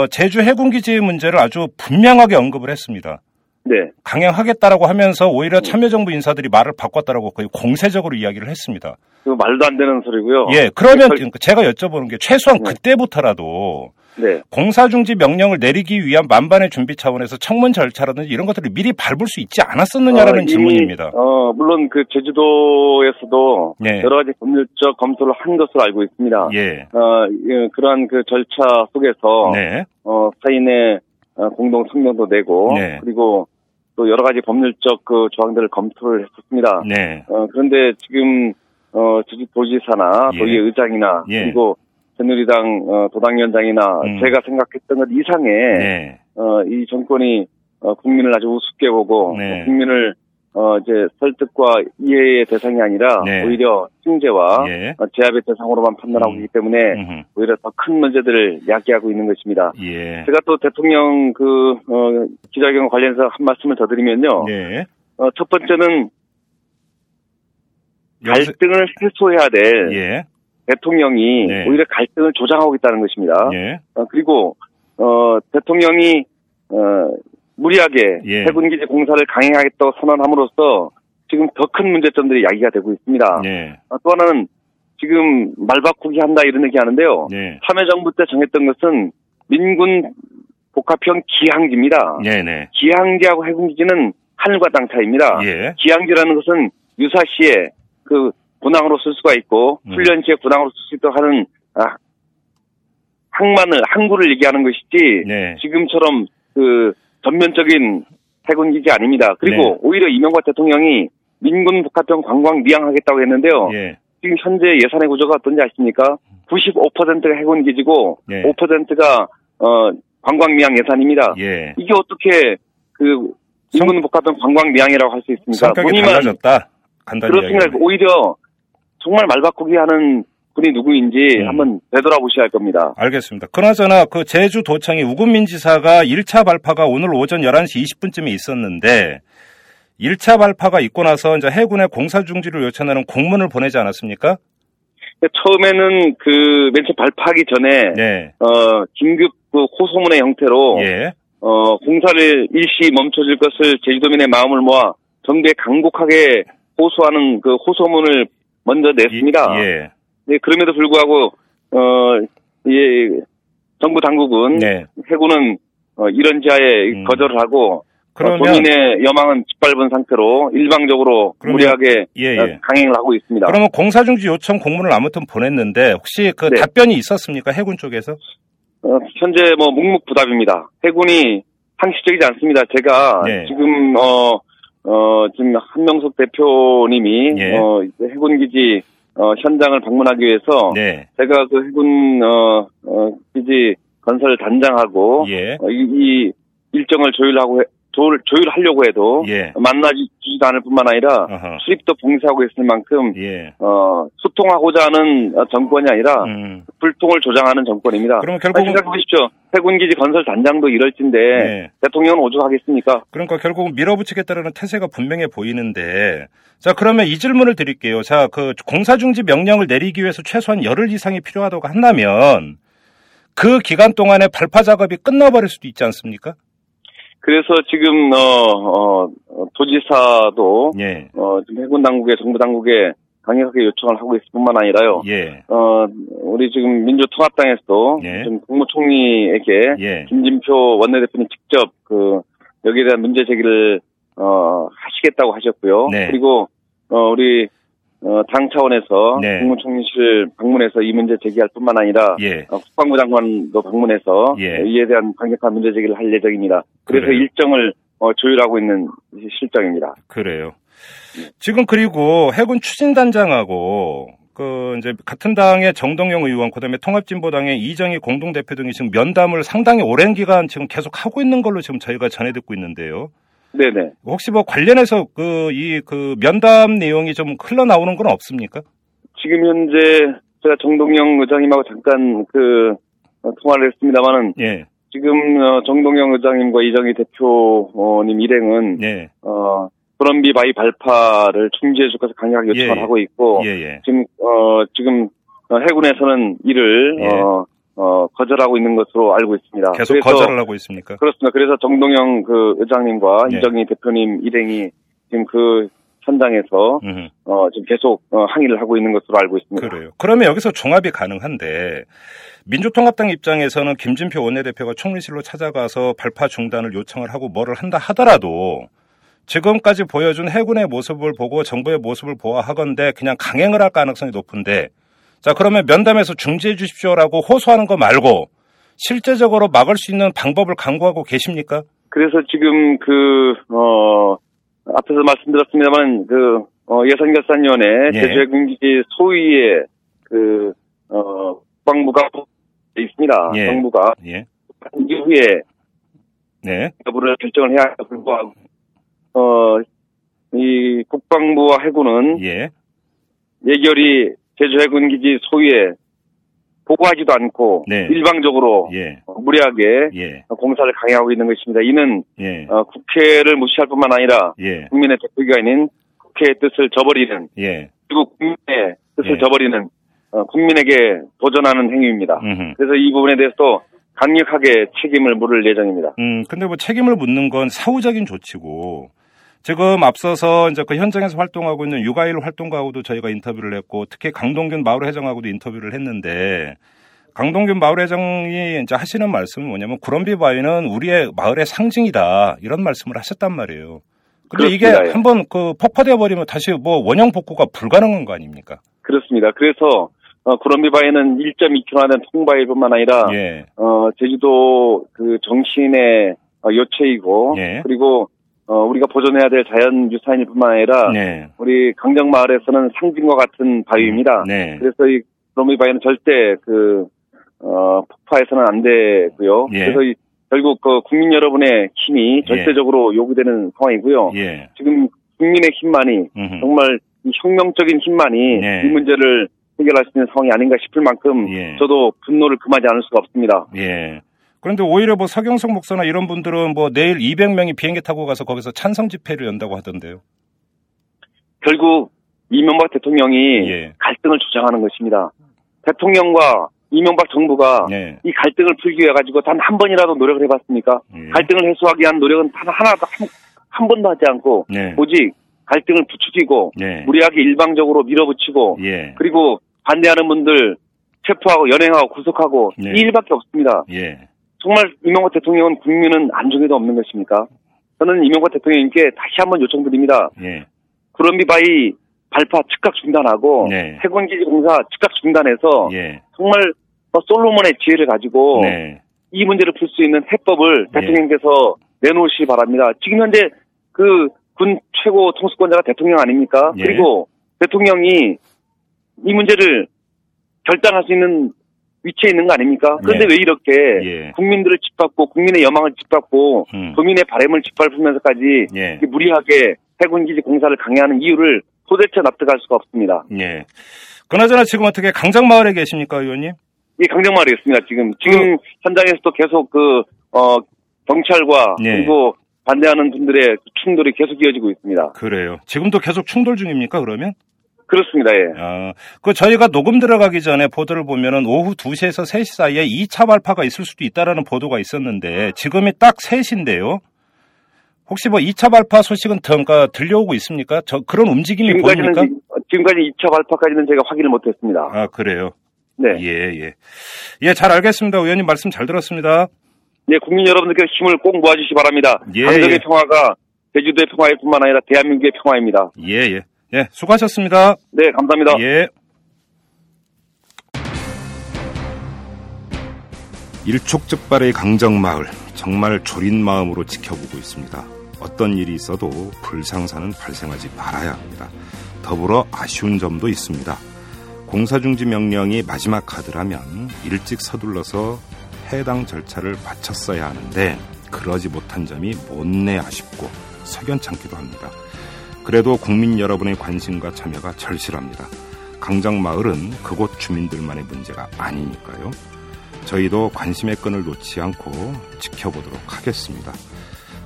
어, 제주 해군기지 문제를 아주 분명하게 언급을 했습니다. 네. 강행하겠다라고 하면서 오히려 참여정부 인사들이 말을 바꿨다라고 거의 공세적으로 이야기를 했습니다. 그 말도 안 되는 소리고요. 예, 그러면 절- 제가 여쭤보는 게 최소한 네. 그때부터라도 네. 공사 중지 명령을 내리기 위한 만반의 준비 차원에서 청문 절차라든지 이런 것들을 미리 밟을 수 있지 않았었느냐라는 어, 이미, 질문입니다. 어, 물론 그 제주도에서도 네. 여러 가지 법률적 검토를 한 것으로 알고 있습니다. 예. 어, 예, 그러한 그 절차 속에서 네. 어, 사인의 어, 공동 성명도 내고 네. 그리고 또 여러 가지 법률적 그 조항들을 검토를 했었습니다. 네. 어, 그런데 지금 어, 제주도지사나 예. 도의 의장이나 예. 그리고 새누리당 어, 도당위원장이나 음. 제가 생각했던 것 이상의 네. 어, 이 정권이 어, 국민을 아주 우습게 보고 네. 어, 국민을 어, 이제 설득과 이해의 대상이 아니라 네. 오히려 징계와 예. 어, 제압의 대상으로만 판단하고 음. 있기 때문에 음흠. 오히려 더 큰 문제들을 야기하고 있는 것입니다. 예. 제가 또 대통령 그 어, 기자회견 관련해서 한 말씀을 더 드리면요. 네. 어, 첫 번째는 갈등을 해소해야 될 예. 대통령이 네. 오히려 갈등을 조장하고 있다는 것입니다. 예. 어, 그리고 어, 대통령이 어, 무리하게 예. 해군기지 공사를 강행하겠다고 선언함으로써 지금 더 큰 문제점들이 야기가 되고 있습니다. 예. 어, 또 하나는 지금 말 바꾸기 한다 이런 얘기 하는데요. 네. 참여정부 때 정했던 것은 민군 복합형 기항지입니다. 네, 네. 기항지하고 해군기지는 하늘과 땅 차이입니다. 예. 기항지라는 것은 유사시에 그 군항으로 쓸 수가 있고 음. 훈련 시에 군항으로 쓸 수 있도록 하는 아, 항만을 항구를 얘기하는 것이지 네. 지금처럼 그 전면적인 해군 기지 아닙니다. 그리고 네. 오히려 이명박 대통령이 민군 북한편 관광 미양하겠다고 했는데요. 예. 지금 현재 예산의 구조가 어떤지 아십니까? 95%가 해군 기지고 네. 5%가 어 관광 미양 예산입니다. 예. 이게 어떻게 그 민군 북한편 관광 미양이라고 할 수 있습니까? 성격이 달라졌다. 간단히 그렇습니다. 오히려 정말 말바꾸기 하는 분이 누구인지 음. 한번 되돌아보셔야 할 겁니다. 알겠습니다. 그나저나 그 제주 도청이 우금민 지사가 1차 발파가 오늘 오전 11시 20분쯤에 있었는데 1차 발파가 있고 나서 이제 해군의 공사 중지를 요청하는 공문을 보내지 않았습니까? 처음에는 그 맨 처음 발파하기 전에 네. 어 긴급 그 호소문의 형태로 예. 어 공사를 일시 멈춰줄 것을 제주도민의 마음을 모아 정부에 강곡하게 호소하는 그 호소문을 먼저 냈습니다. 이- 예. 네, 그럼에도 불구하고 어 예, 정부 당국은 네. 해군은 어, 이런 지하에 음. 거절을 하고 그러면 어, 본인의 여망은 짓밟은 상태로 일방적으로 그러면- 무리하게 예, 어, 예. 강행을 하고 있습니다. 그러면 공사중지 요청 공문을 아무튼 보냈는데 혹시 그 네. 답변이 있었습니까? 해군 쪽에서? 어, 현재 뭐 묵묵부답입니다. 해군이 상식적이지 않습니다. 제가 네. 지금 어, 어, 지금 한명석 대표님이 예. 어, 해군 기지 어, 현장을 방문하기 위해서 네. 제가 그 해군 어, 어, 기지 건설 단장하고 예. 어, 이, 이 일정을 조율하고 해- 조율, 조율하려고 해도 예. 만나주지도 않을 뿐만 아니라 어허. 수립도 봉쇄하고 있을 만큼 예. 어, 소통하고자 하는 어, 정권이 아니라 음. 불통을 조장하는 정권입니다. 그러면 결국은- 생각해 보십시오. 해군기지 건설 단장도 이럴 텐데 네. 대통령은 오죽하겠습니까? 그러니까 결국은 밀어붙이겠다는 태세가 분명해 보이는데 자 그러면 이 질문을 드릴게요. 자그 공사 중지 명령을 내리기 위해서 최소한 열흘 이상이 필요하다고 한다면 그 기간 동안에 발파 작업이 끝나버릴 수도 있지 않습니까? 그래서 지금 어, 어, 어, 도지사도 예, 어, 지금 해군 당국에 정부 당국에 강력하게 요청을 하고 있을 뿐만 아니라요. 예, 어, 우리 지금 민주통합당에서도 예. 지금 국무총리에게 예, 김진표 원내대표님 직접 그 여기에 대한 문제 제기를 어, 하시겠다고 하셨고요. 네. 그리고 어, 우리 어, 당 차원에서 네. 국무총리실 방문해서 이 문제 제기할 뿐만 아니라 예. 어, 국방부 장관도 방문해서 예. 이에 대한 강력한 문제 제기를 할 예정입니다. 그래서 그래요. 일정을 어, 조율하고 있는 실정입니다. 그래요. 지금 그리고 해군 추진단장하고 그 이제 같은 당의 정동영 의원, 그다음에 통합진보당의 이정희 공동대표 등이 지금 면담을 상당히 오랜 기간 지금 계속 하고 있는 걸로 지금 저희가 전해 듣고 있는데요. 네네. 혹시 뭐 관련해서 그이그 면담 내용이 좀 흘러나오는 건 없습니까? 지금 현재 제가 정동영 의장님하고 잠깐 그 어, 통화를 했습니다만은 예, 지금 어, 정동영 의장님과 이정희 대표님 일행은 예, 어 구럼비 바위 발파를 중지해 줄 것을 강력하게 요청을 예, 예. 하고 있고 예, 예. 지금 어 지금 어, 해군에서는 이를 예. 어, 어 거절하고 있는 것으로 알고 있습니다. 계속 그래서 거절을 하고 있습니까? 그렇습니다. 그래서 정동영 그 의장님과 네. 이정희 대표님 일행이 지금 그 현장에서 음, 어 지금 계속 어, 항의를 하고 있는 것으로 알고 있습니다. 그래요. 그러면 여기서 종합이 가능한데 민주통합당 입장에서는 김진표 원내대표가 총리실로 찾아가서 발파 중단을 요청을 하고 뭐를 한다 하더라도 지금까지 보여준 해군의 모습을 보고 정부의 모습을 보아하건대 그냥 강행을 할 가능성이 높은데 자 그러면 면담에서 중지해 주십시오라고 호소하는 거 말고 실제적으로 막을 수 있는 방법을 강구하고 계십니까? 그래서 지금 그, 어, 앞에서 말씀드렸습니다만, 그, 어, 예산결산위원회 예. 제주해군기지 소위에 그, 어, 국방부가 있습니다. 예. 정부가. 예. 이후에 네. 여부를 결정을 해야 할 불구하고, 어, 이 국방부와 해군은 예. 예결이 제주 해군 기지 소위에 보고하지도 않고 네. 일방적으로 예. 어, 무리하게 예. 공사를 강행하고 있는 것입니다. 이는 예. 어, 국회를 무시할 뿐만 아니라 예. 국민의 대표기관인 국회의 뜻을 저버리는 예. 그리고 국민의 뜻을 예. 저버리는 어, 국민에게 도전하는 행위입니다. 음흠. 그래서 이 부분에 대해서도 강력하게 책임을 물을 예정입니다. 음, 근데 뭐 책임을 묻는 건 사후적인 조치고 지금 앞서서 이제 그 현장에서 활동하고 있는 육아일 활동가하고도 저희가 인터뷰를 했고 특히 강동균 마을 회장하고도 인터뷰를 했는데 강동균 마을 회장이 이제 하시는 말씀은 뭐냐면 구럼비 바위는 우리의 마을의 상징이다 이런 말씀을 하셨단 말이에요. 근데 이게 그렇습니다. 예. 한번 그 폭파되어 버리면 다시 뭐 원형 복구가 불가능한 거 아닙니까? 그렇습니다. 그래서 어, 구럼비 바위는 1.2km 된 통바위뿐만 아니라 예. 어, 제주도 그 정신의 어, 요체이고 예. 그리고 어, 우리가 보존해야 될 자연 유산일 뿐만 아니라 네. 우리 강정 마을에서는 상징과 같은 바위입니다. 네. 그래서 이 구럼비바위는 절대 그 어, 폭파해서는 안 되고요. 예. 그래서 이, 결국 그 국민 여러분의 힘이 절대적으로 요구되는 상황이고요. 예. 지금 국민의 힘만이 음흠. 정말 이 혁명적인 힘만이 네. 이 문제를 해결할 수 있는 상황이 아닌가 싶을 만큼 예. 저도 분노를 금하지 않을 수가 없습니다. 예. 그런데 오히려 뭐 서경석 목사나 이런 분들은 뭐 내일 200명이 비행기 타고 가서 거기서 찬성 집회를 연다고 하던데요. 결국 이명박 대통령이 예. 갈등을 조장하는 것입니다. 대통령과 이명박 정부가 네. 이 갈등을 풀기 위해 가지고 단 한 번이라도 노력을 해봤습니까? 예. 갈등을 해소하기 위한 노력은 단 하나도 한, 한 번도 하지 않고 네. 오직 갈등을 부추기고 네. 무리하게 일방적으로 밀어붙이고 예. 그리고 반대하는 분들 체포하고 연행하고 구속하고 네. 이 일밖에 없습니다. 예. 정말 이명박 대통령은 국민은 안중에도 없는 것입니까? 저는 이명박 대통령님께 다시 한번 요청드립니다. 예. 구럼비바위 발파 즉각 중단하고 네. 해군기지 공사 즉각 중단해서 예. 정말 뭐 솔로몬의 지혜를 가지고 네. 이 문제를 풀 수 있는 해법을 네. 대통령께서 내놓으시기 바랍니다. 지금 현재 그 군 최고 통수권자가 대통령 아닙니까? 예. 그리고 대통령이 이 문제를 결단할 수 있는 위치에 있는 거 아닙니까? 그런데 네. 왜 이렇게 예. 국민들을 짓밟고 국민의 여망을 짓밟고 음. 도민의 바램을 짓밟으면서까지 예. 무리하게 해군기지 공사를 강행하는 이유를 도대체 납득할 수가 없습니다. 예. 그나저나 지금 어떻게 강정마을에 계십니까, 의원님? 이 강정마을에 있습니다. 지금 지금 현장에서도 계속 그 어, 경찰과 예. 그리고 반대하는 분들의 충돌이 계속 이어지고 있습니다. 그래요. 지금도 계속 충돌 중입니까, 그러면? 그렇습니다. 예. 아, 그 저희가 녹음 들어가기 전에 보도를 보면은 오후 2시에서 3시 사이에 2차 발파가 있을 수도 있다라는 보도가 있었는데 지금이 딱 3시인데요. 혹시 뭐 2차 발파 소식은 더, 그러니까 들려오고 있습니까? 저 그런 움직임이 지금까지는 보입니까? 지- 지금까지 2차 발파까지는 제가 확인을 못 했습니다. 아, 그래요. 네. 예, 예. 예, 잘 알겠습니다. 의원님 말씀 잘 들었습니다. 네, 국민 여러분들께 힘을 꼭 모아주시기 바랍니다. 예, 강정의 예. 평화가 제주도의 평화일 뿐만 아니라 대한민국의 평화입니다. 예, 예. 예, 수고하셨습니다. 네, 감사합니다. 예. 일촉즉발의 강정마을 정말 졸인 마음으로 지켜보고 있습니다. 어떤 일이 있어도 불상사는 발생하지 말아야 합니다. 더불어 아쉬운 점도 있습니다. 공사중지 명령이 마지막 카드라면 일찍 서둘러서 해당 절차를 마쳤어야 하는데 그러지 못한 점이 못내 아쉽고 석연찮기도 합니다. 그래도 국민 여러분의 관심과 참여가 절실합니다. 강정마을은 그곳 주민들만의 문제가 아니니까요. 저희도 관심의 끈을 놓지 않고 지켜보도록 하겠습니다.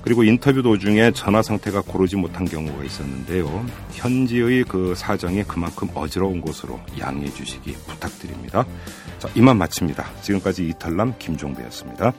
그리고 인터뷰 도중에 전화 상태가 고르지 못한 경우가 있었는데요. 현지의 그 사정이 그만큼 어지러운 곳으로 양해해 주시기 부탁드립니다. 자, 이만 마칩니다. 지금까지 이탈남 김종배였습니다.